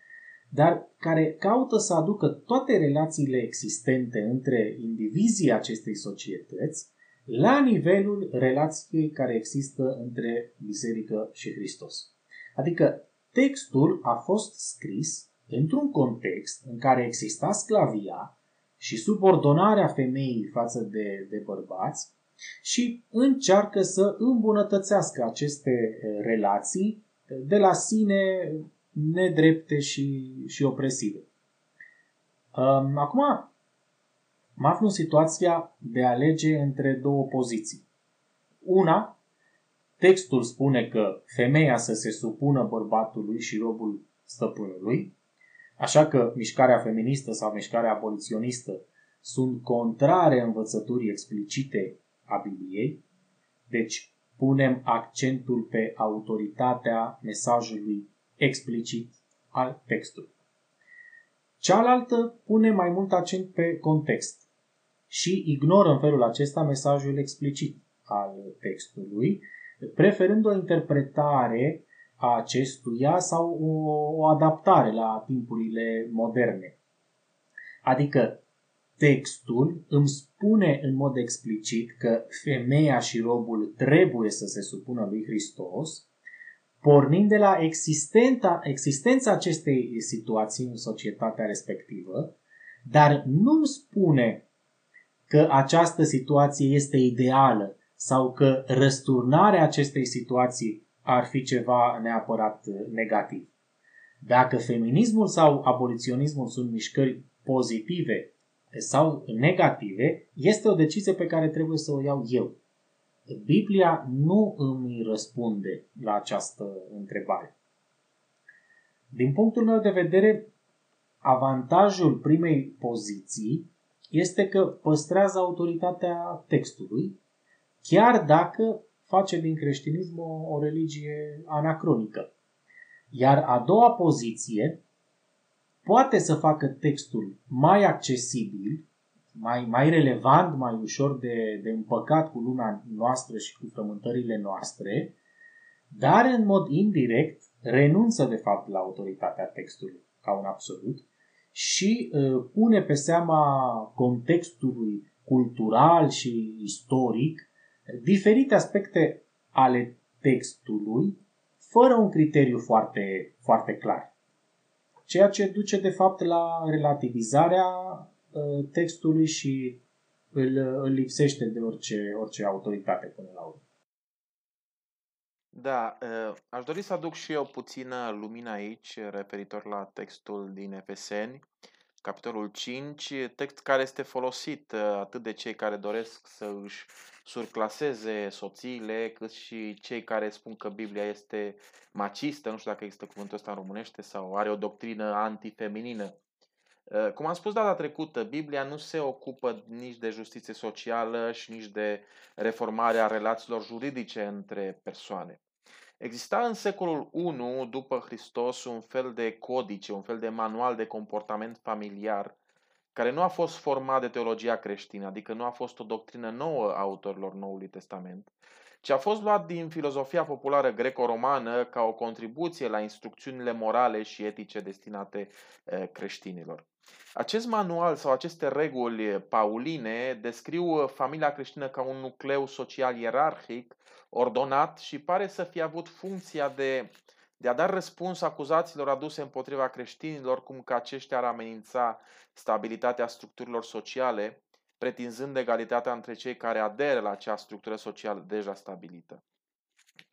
dar care caută să aducă toate relațiile existente între indivizii acestei societăți la nivelul relației care există între biserică și Hristos. Adică textul a fost scris într-un context în care exista sclavia și subordonarea femeii față de, de bărbați și încearcă să îmbunătățească aceste relații de la sine nedrepte și, și opresive. Acum, mă aflu în situația de a alege între două poziții. Una, textul spune că femeia să se supună bărbatului și robul stăpânului, așa că mișcarea feministă sau mișcarea aboliționistă sunt contrare învățăturii explicite a Bibliei, deci punem accentul pe autoritatea mesajului explicit al textului. Cealaltă pune mai mult accent pe context și ignoră în felul acesta mesajul explicit al textului, preferând o interpretare a acestuia sau o, o adaptare la timpurile moderne. Adică textul îmi spune în mod explicit că femeia și robul trebuie să se supună lui Hristos, pornind de la existența, existența acestei situații în societatea respectivă, dar nu îmi spune că această situație este ideală sau că răsturnarea acestei situații ar fi ceva neapărat negativ. Dacă feminismul sau aboliționismul sunt mișcări pozitive sau negative, este o decizie pe care trebuie să o iau eu. Biblia nu îmi răspunde la această întrebare. Din punctul meu de vedere, avantajul primei poziții este că păstrează autoritatea textului, chiar dacă face din creștinism o, o religie anacronică. Iar a doua poziție poate să facă textul mai accesibil, mai, mai relevant, mai ușor de, de împăcat cu lumea noastră și cu frământările noastre, dar în mod indirect renunță de fapt la autoritatea textului ca un absolut și uh, pune pe seama contextului cultural și istoric diferite aspecte ale textului fără un criteriu foarte, foarte clar. Ceea ce duce de fapt la relativizarea uh, textului și îl, îl lipsește de orice, orice autoritate până la urmă. Da, uh, aș dori să aduc și eu puțină lumină aici referitor la textul din Efeseni, capitolul 5, text care este folosit uh, atât de cei care doresc să își surclaseze soțiile, cât și cei care spun că Biblia este macistă, nu știu dacă există cuvântul ăsta în românește, sau are o doctrină antifeminină. Uh, cum am spus data trecută, Biblia nu se ocupă nici de justiție socială și nici de reformarea relațiilor juridice între persoane. Exista în secolul I după Hristos un fel de codice, un fel de manual de comportament familiar care nu a fost format de teologia creștină, adică nu a fost o doctrină nouă a autorilor Noului Testament, ci a fost luat din filozofia populară greco-romană ca o contribuție la instrucțiunile morale și etice destinate eh, creștinilor. Acest manual sau aceste reguli pauline descriu familia creștină ca un nucleu social ierarhic, ordonat și pare să fie avut funcția de de a da răspuns acuzațiilor aduse împotriva creștinilor, cum că aceștia ar amenința stabilitatea structurilor sociale, pretinzând egalitatea între cei care aderă la acea structură socială deja stabilită.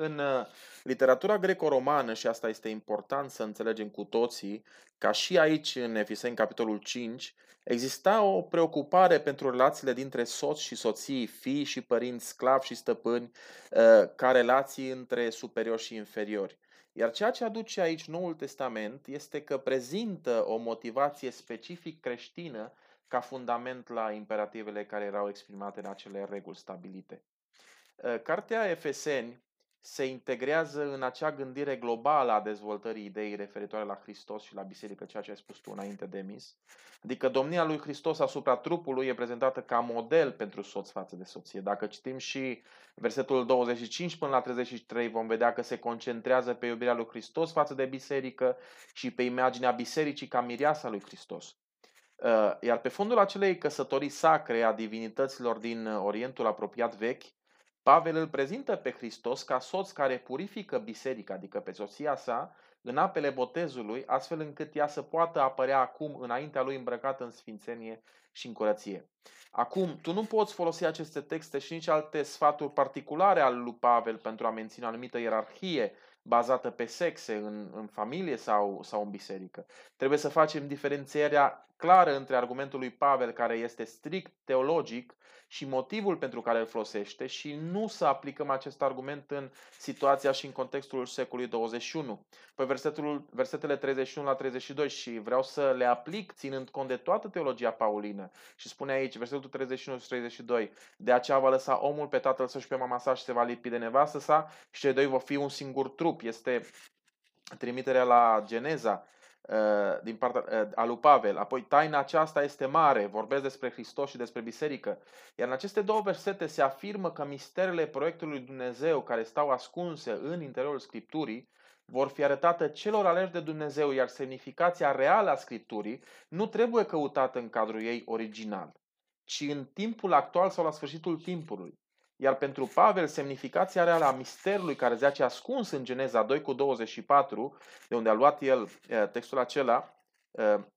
În uh, literatura greco-romană, și asta este important să înțelegem cu toții, ca și aici în Efeseni, capitolul 5, exista o preocupare pentru relațiile dintre soț și soții, fii și părinți, sclavi și stăpâni, uh, ca relații între superiori și inferiori. Iar ceea ce aduce aici Noul Testament este că prezintă o motivație specific creștină ca fundament la imperativele care erau exprimate în acele reguli stabilite. Ă, Cartea Efeseni se integrează în acea gândire globală a dezvoltării ideii referitoare la Hristos și la biserică, ceea ce ai spus tu înainte de mis. Adică domnia lui Hristos asupra trupului e prezentată ca model pentru soț față de soție. Dacă citim și versetul 25 până la 33, vom vedea că se concentrează pe iubirea lui Hristos față de biserică și pe imaginea bisericii ca mireasa lui Hristos. Uh, iar pe fondul acelei căsătorii sacre a divinităților din Orientul apropiat vechi, Pavel îl prezintă pe Hristos ca soț care purifică biserica, adică pe soția sa, în apele botezului, astfel încât ea să poată apărea acum înaintea lui îmbrăcată în sfințenie și în curăție. Acum, tu nu poți folosi aceste texte și nici alte sfaturi particulare al lui Pavel pentru a menține o anumită ierarhie bazată pe sexe în, în familie sau, sau în biserică. Trebuie să facem diferențierea clară între argumentul lui Pavel, care este strict teologic, și motivul pentru care îl folosește și nu să aplicăm acest argument în situația și în contextul secolului 21. Pe versetul, versetele 31 la 32 și vreau să le aplic ținând cont de toată teologia paulină. Și spune aici, versetul 31 și 32, de aceea va lăsa omul pe tatăl său și pe mama sa și se va lipi de nevastă sa și cei doi vor fi un singur trup. Este trimiterea la Geneza Uh, din partea uh, a lui Pavel. Apoi taina aceasta este mare, vorbesc despre Hristos și despre biserică. Iar în aceste două versete se afirmă că misterele proiectului Dumnezeu care stau ascunse în interiorul Scripturii vor fi arătate celor aleși de Dumnezeu, iar semnificația reală a Scripturii nu trebuie căutată în cadrul ei original, ci în timpul actual sau la sfârșitul timpului. Iar pentru Pavel, semnificația reală a misterului care zace ascuns în Geneza 2 cu 24, de unde a luat el textul acela,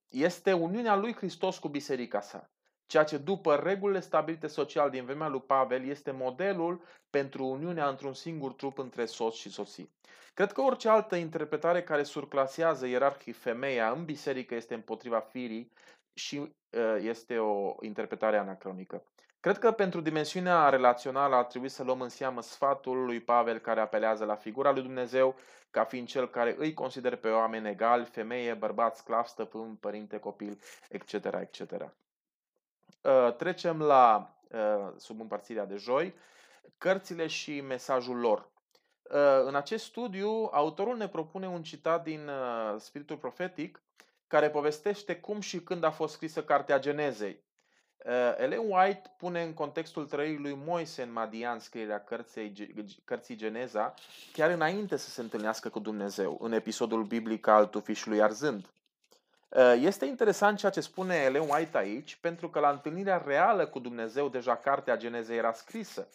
este uniunea lui Hristos cu biserica sa. Ceea ce după regulile stabilite social din vremea lui Pavel este modelul pentru uniunea într-un singur trup între soț și soții. Cred că orice altă interpretare care surclasează ierarhic femeia în biserică este împotriva firii și este o interpretare anacronică. Cred că pentru dimensiunea relațională ar trebui să luăm în seamă sfatul lui Pavel care apelează la figura lui Dumnezeu ca fiind cel care îi consideră pe oameni egali, femeie, bărbat, sclav, stăpân, părinte, copil, etc. etc. Uh, trecem la uh, sub împărțirea de joi, cărțile și mesajul lor. Uh, în acest studiu, autorul ne propune un citat din Spiritul Profetic care povestește cum și când a fost scrisă Cartea Genezei. Uh, Ellen White pune în contextul trăirii lui Moise în Madian scrierea cărții, cărții Geneza, chiar înainte să se întâlnească cu Dumnezeu, în episodul biblic al tufișului arzând. Uh, este interesant ceea ce spune Ellen White aici, pentru că la întâlnirea reală cu Dumnezeu deja cartea Genezei era scrisă.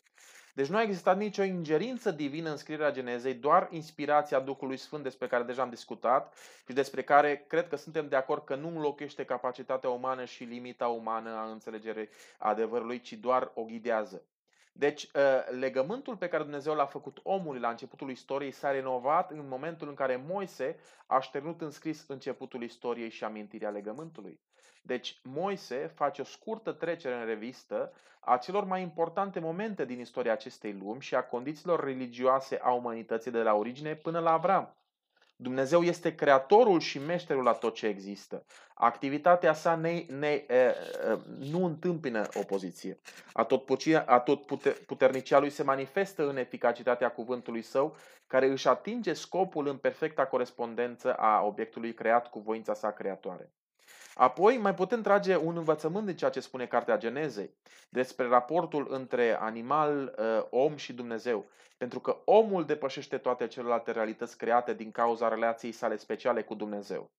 Deci nu a existat nicio ingerință divină în scrierea Genezei, doar inspirația Duhului Sfânt despre care deja am discutat și despre care cred că suntem de acord că nu înlocuiește capacitatea umană și limita umană a înțelegerii adevărului, ci doar o ghidează. Deci, ă, legământul pe care Dumnezeu l-a făcut omului la începutul istoriei s-a renovat în momentul în care Moise a șternut în scris începutul istoriei și amintirea legământului. Deci Moise face o scurtă trecere în revistă a celor mai importante momente din istoria acestei lumi și a condițiilor religioase a umanității de la origine până la Avram. Dumnezeu este creatorul și meșterul la tot ce există. Activitatea sa ne, ne, e, nu întâmpină opoziție. Atot puternicia lui se manifestă în eficacitatea cuvântului său, care își atinge scopul în perfecta corespondență a obiectului creat cu voința sa creatoare. Apoi mai putem trage un învățământ din ceea ce spune Cartea Genezei despre raportul între animal, uh, om și Dumnezeu. Pentru că omul depășește toate celelalte realități create din cauza relației sale speciale cu Dumnezeu.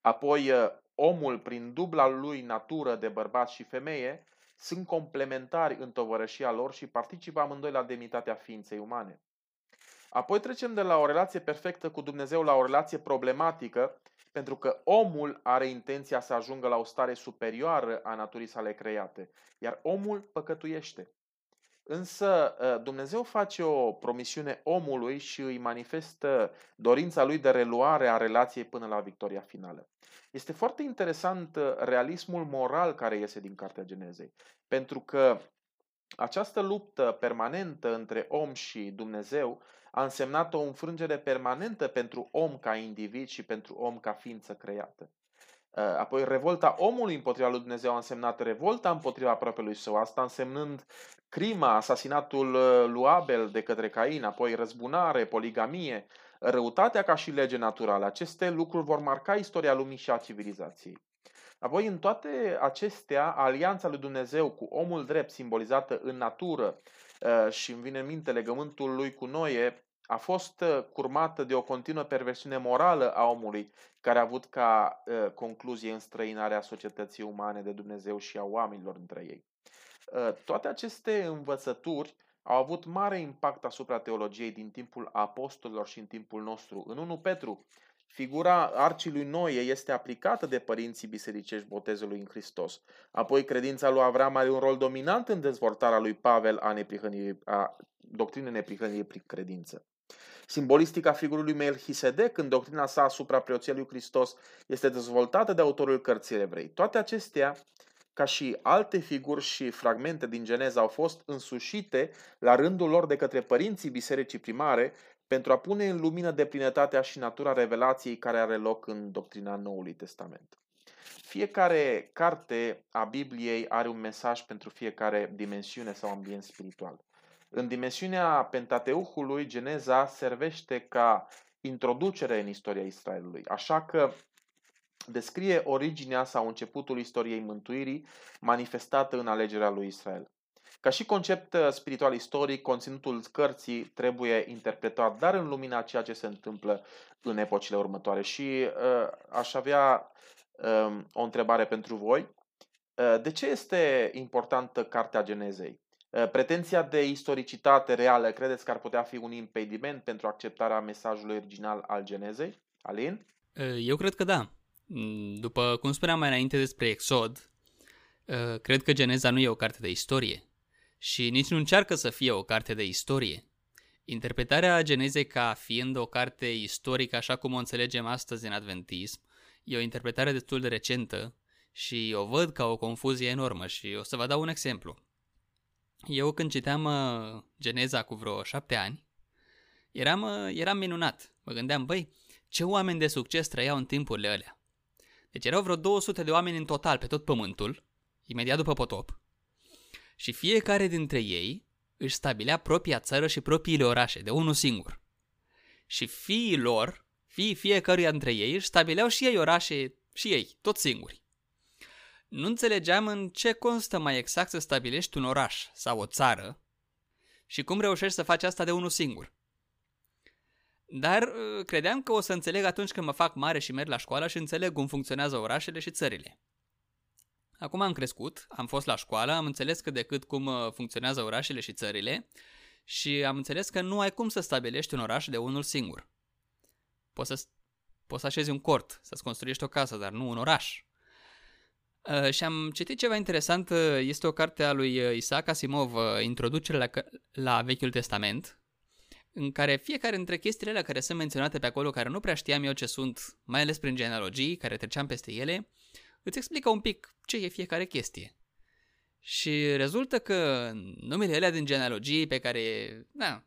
Apoi uh, omul, prin dubla lui natură de bărbat și femeie, sunt complementari în tovărășia lor și participă amândoi la demnitatea ființei umane. Apoi trecem de la o relație perfectă cu Dumnezeu la o relație problematică pentru că omul are intenția să ajungă la o stare superioară a naturii sale create, iar omul păcătuiește. Însă ă, Dumnezeu face o promisiune omului și îi manifestă dorința lui de reluare a relației până la victoria finală. Este foarte interesant ă, realismul moral care iese din Cartea Genezei, pentru că această luptă permanentă între om și Dumnezeu a însemnat o înfrângere permanentă pentru om ca individ și pentru om ca ființă creată. Uh, apoi revolta omului împotriva lui Dumnezeu a însemnat revolta împotriva aproapelui său, asta însemnând crima, asasinatul uh, lui Abel de către Cain, apoi răzbunare, poligamie, răutatea ca și lege naturală. Aceste lucruri vor marca istoria lumii și a civilizației. Apoi, în toate acestea, alianța lui Dumnezeu cu omul drept, simbolizată în natură, uh, și îmi vine în minte legământul lui cu Noe, a fost uh, curmată de o continuă perversiune morală a omului, care a avut ca uh, concluzie înstrăinarea societății umane de Dumnezeu și a oamenilor între ei. Uh, toate aceste învățături au avut mare impact asupra teologiei din timpul apostolilor și în timpul nostru. În 1 Petru, figura arcii lui Noie este aplicată de părinții bisericești botezului în Hristos. Apoi, credința lui Avram are un rol dominant în dezvoltarea lui Pavel a, a doctrinei neprihănirii prin credință. Simbolistica figurului Melchisedec în doctrina sa asupra preoției lui Hristos este dezvoltată de autorul cărții evrei. Toate acestea ca și alte figuri și fragmente din Geneza au fost însușite la rândul lor de către părinții bisericii primare pentru a pune în lumină de plinătatea și natura revelației care are loc în doctrina Noului Testament. Fiecare carte a Bibliei are un mesaj pentru fiecare dimensiune sau ambient spiritual. În dimensiunea Pentateuhului, Geneza servește ca introducere în istoria Israelului, așa că descrie originea sau începutul istoriei mântuirii manifestată în alegerea lui Israel. Ca și concept uh, spiritual istoric, conținutul cărții trebuie interpretat, dar în lumina ceea ce se întâmplă în epocile următoare. Și uh, aș avea uh, o întrebare pentru voi. Uh, de ce este importantă Cartea Genezei? Uh, pretenția de istoricitate reală credeți că ar putea fi un impediment pentru acceptarea mesajului original al Genezei? Alin? Uh, eu cred că da. Mm, după cum spuneam mai înainte despre Exod, uh, cred că Geneza nu e o carte de istorie și nici nu încearcă să fie o carte de istorie. Interpretarea Genezei ca fiind o carte istorică așa cum o înțelegem astăzi în Adventism e o interpretare destul de recentă și o văd ca o confuzie enormă și o să vă dau un exemplu. Eu când citeam uh, Geneza cu vreo șapte ani, eram, uh, eram minunat. Mă gândeam, băi, ce oameni de succes trăiau în timpurile alea. Deci erau vreo 200 de oameni în total pe tot pământul, imediat după potop, și fiecare dintre ei își stabilea propria țară și propriile orașe, de unul singur. Și fiii lor, fiii fiecăruia dintre ei, își stabileau și ei orașe și ei, tot singuri. Nu înțelegeam în ce constă mai exact să stabilești un oraș sau o țară și cum reușești să faci asta de unul singur. Dar uh, credeam că o să înțeleg atunci când mă fac mare și merg la școală și înțeleg cum funcționează orașele și țările. Acum am crescut, am fost la școală, am înțeles cât de cât cum uh, funcționează orașele și țările și am înțeles că nu ai cum să stabilești un oraș de unul singur. Poți să, poți să așezi un cort, să-ți construiești o casă, dar nu un oraș. Uh, și am citit ceva interesant, este o carte a lui Isaac Asimov, Introducere la, la Vechiul Testament, în care fiecare dintre chestiile alea care sunt menționate pe acolo, care nu prea știam eu ce sunt, mai ales prin genealogii, care treceam peste ele, îți explică un pic ce e fiecare chestie. Și rezultă că numele alea din genealogii pe care, na,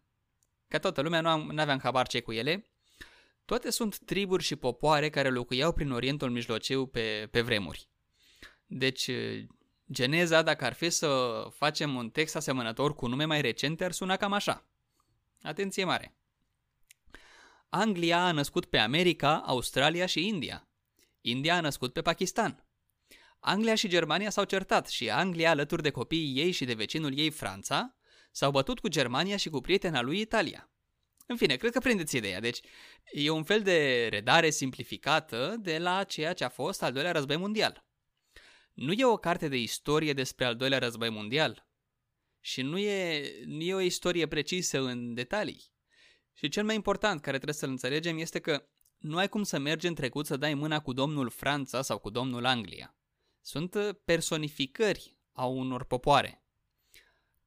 ca toată lumea nu am, aveam habar ce cu ele, toate sunt triburi și popoare care locuiau prin Orientul Mijlociu pe, pe vremuri. Deci, Geneza, dacă ar fi să facem un text asemănător cu nume mai recente, ar suna cam așa. Atenție mare! Anglia a născut pe America, Australia și India. India a născut pe Pakistan. Anglia și Germania s-au certat și Anglia, alături de copiii ei și de vecinul ei Franța, s-au bătut cu Germania și cu prietena lui Italia. În fine, cred că prindeți ideea. Deci, e un fel de redare simplificată de la ceea ce a fost al doilea război mondial. Nu e o carte de istorie despre al doilea război mondial, și nu e, nu e o istorie precisă în detalii. Și cel mai important care trebuie să-l înțelegem este că nu ai cum să mergi în trecut să dai mâna cu domnul Franța sau cu domnul Anglia. Sunt uh, personificări a unor popoare.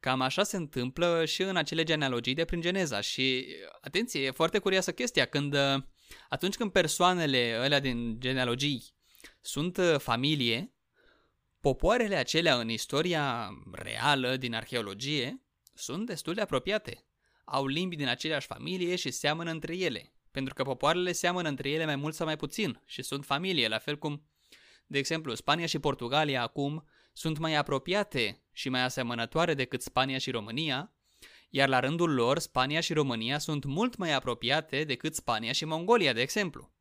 Cam așa se întâmplă și în acele genealogii de prin Geneza și, atenție, e foarte curioasă chestia, când uh, atunci când persoanele alea din genealogii sunt uh, familie, Popoarele acelea în istoria reală din arheologie sunt destul de apropiate. Au limbi din aceeași familie și seamănă între ele, pentru că popoarele seamănă între ele mai mult sau mai puțin și sunt familie, la fel cum, de exemplu, Spania și Portugalia acum sunt mai apropiate și mai asemănătoare decât Spania și România, iar la rândul lor Spania și România sunt mult mai apropiate decât Spania și Mongolia, de exemplu.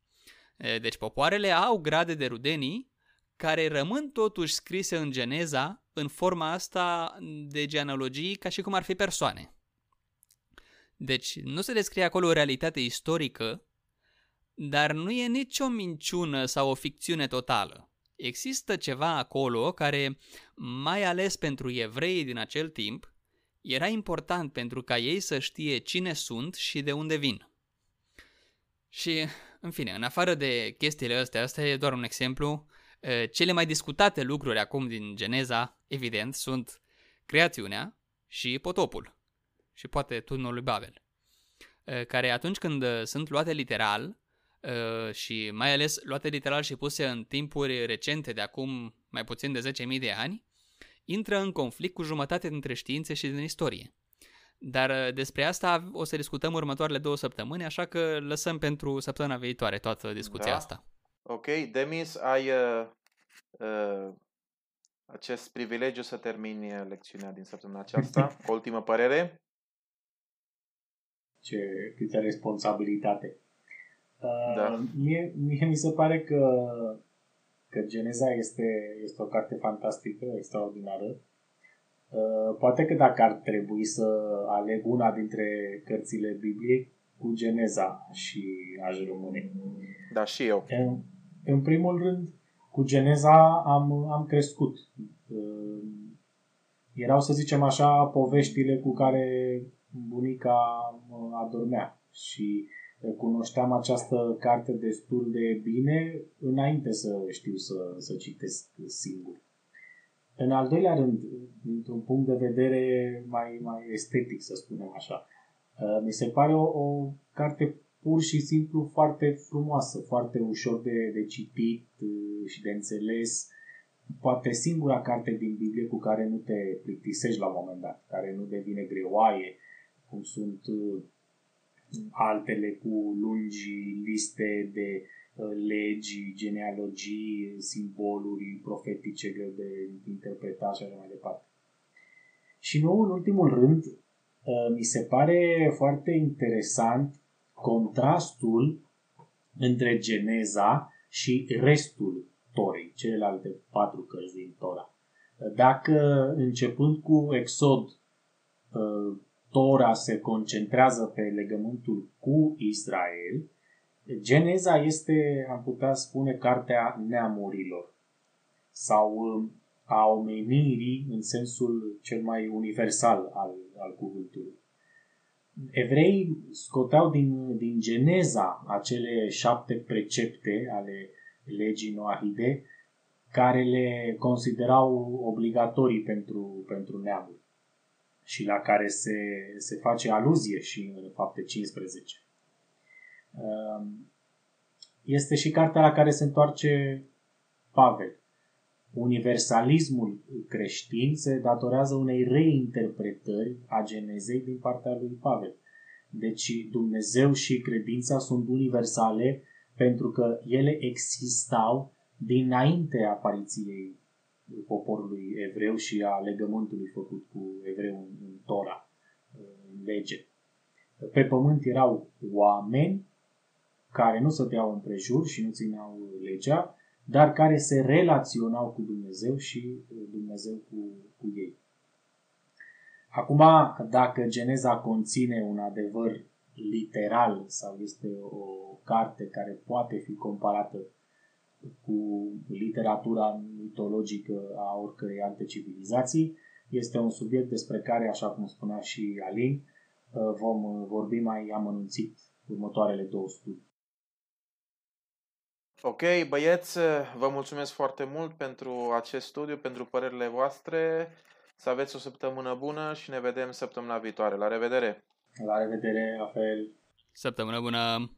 Deci popoarele au grade de rudenii care rămân totuși scrise în Geneza în forma asta de genealogii ca și cum ar fi persoane. Deci nu se descrie acolo o realitate istorică, dar nu e nicio minciună sau o ficțiune totală. Există ceva acolo care, mai ales pentru evreii din acel timp, era important pentru ca ei să știe cine sunt și de unde vin. Și, în fine, în afară de chestiile astea, asta e doar un exemplu, cele mai discutate lucruri acum din Geneza, evident, sunt creațiunea și potopul și poate turnul lui Babel, care atunci când sunt luate literal și mai ales luate literal și puse în timpuri recente de acum mai puțin de 10.000 de ani, intră în conflict cu jumătate dintre științe și din istorie. Dar despre asta o să discutăm următoarele două săptămâni, așa că lăsăm pentru săptămâna viitoare toată discuția Da. asta. Ok, Demis, ai uh, uh, acest privilegiu să termini uh, lecțiunea din săptămâna aceasta. O ultimă părere? Ce, câtă responsabilitate. Uh, Da. Mie, mie mi se pare că, că Geneza este, este o carte fantastică, extraordinară. Uh, poate că dacă ar trebui să aleg una dintre cărțile Bibliei, cu Geneza și aș rămâne. Da, și eu. În, în primul rând, cu Geneza am, am crescut. Uh, Erau, să zicem așa, poveștile cu care bunica mă adormea și uh, cunoșteam această carte destul de bine înainte să știu să, să citesc singur. În al doilea rând, dintr-un punct de vedere mai, mai estetic, să spunem așa, uh, mi se pare o, o carte pur și simplu foarte frumoasă, foarte ușor de, de citit uh, și de înțeles. Poate singura carte din Biblie cu care nu te plictisești la un moment dat, care nu devine greoaie, cum sunt uh, altele cu lungi liste de uh, legi, genealogii, simboluri profetice greu de interpretat și așa mai departe. Și nu în ultimul rând, uh, mi se pare foarte interesant contrastul între Geneza și restul Torei, celelalte patru cărți din Tora. Dacă începând cu Exod, uh, Tora se concentrează pe legământul cu Israel, Geneza este, am putea spune, cartea neamurilor sau uh, a omenirii în sensul cel mai universal al, al cuvântului. Evreii scoteau din, din Geneza acele șapte precepte ale legii noahide care le considerau obligatorii pentru, pentru neamul și la care se, se face aluzie și în fapte 15. Este și cartea la care se întoarce Pavel. Universalismul creștin se datorează unei reinterpretări a Genezei din partea lui Pavel. Deci Dumnezeu și credința sunt universale pentru că ele existau dinainte apariției poporului evreu și a legământului făcut cu evreu în, în Tora, în lege. Pe pământ erau oameni care nu stăteau împrejur și nu țineau legea, dar care se relaționau cu Dumnezeu și Dumnezeu cu, cu ei. Acum, dacă Geneza conține un adevăr literal sau este o carte care poate fi comparată cu literatura mitologică a oricărei alte civilizații, este un subiect despre care, așa cum spunea și Alin, vom vorbi mai amănunțit următoarele două studii. Ok, băieți, vă mulțumesc foarte mult pentru acest studiu, pentru părerile voastre. Să aveți o săptămână bună și ne vedem săptămâna viitoare. La revedere! La revedere, la fel! Săptămână bună!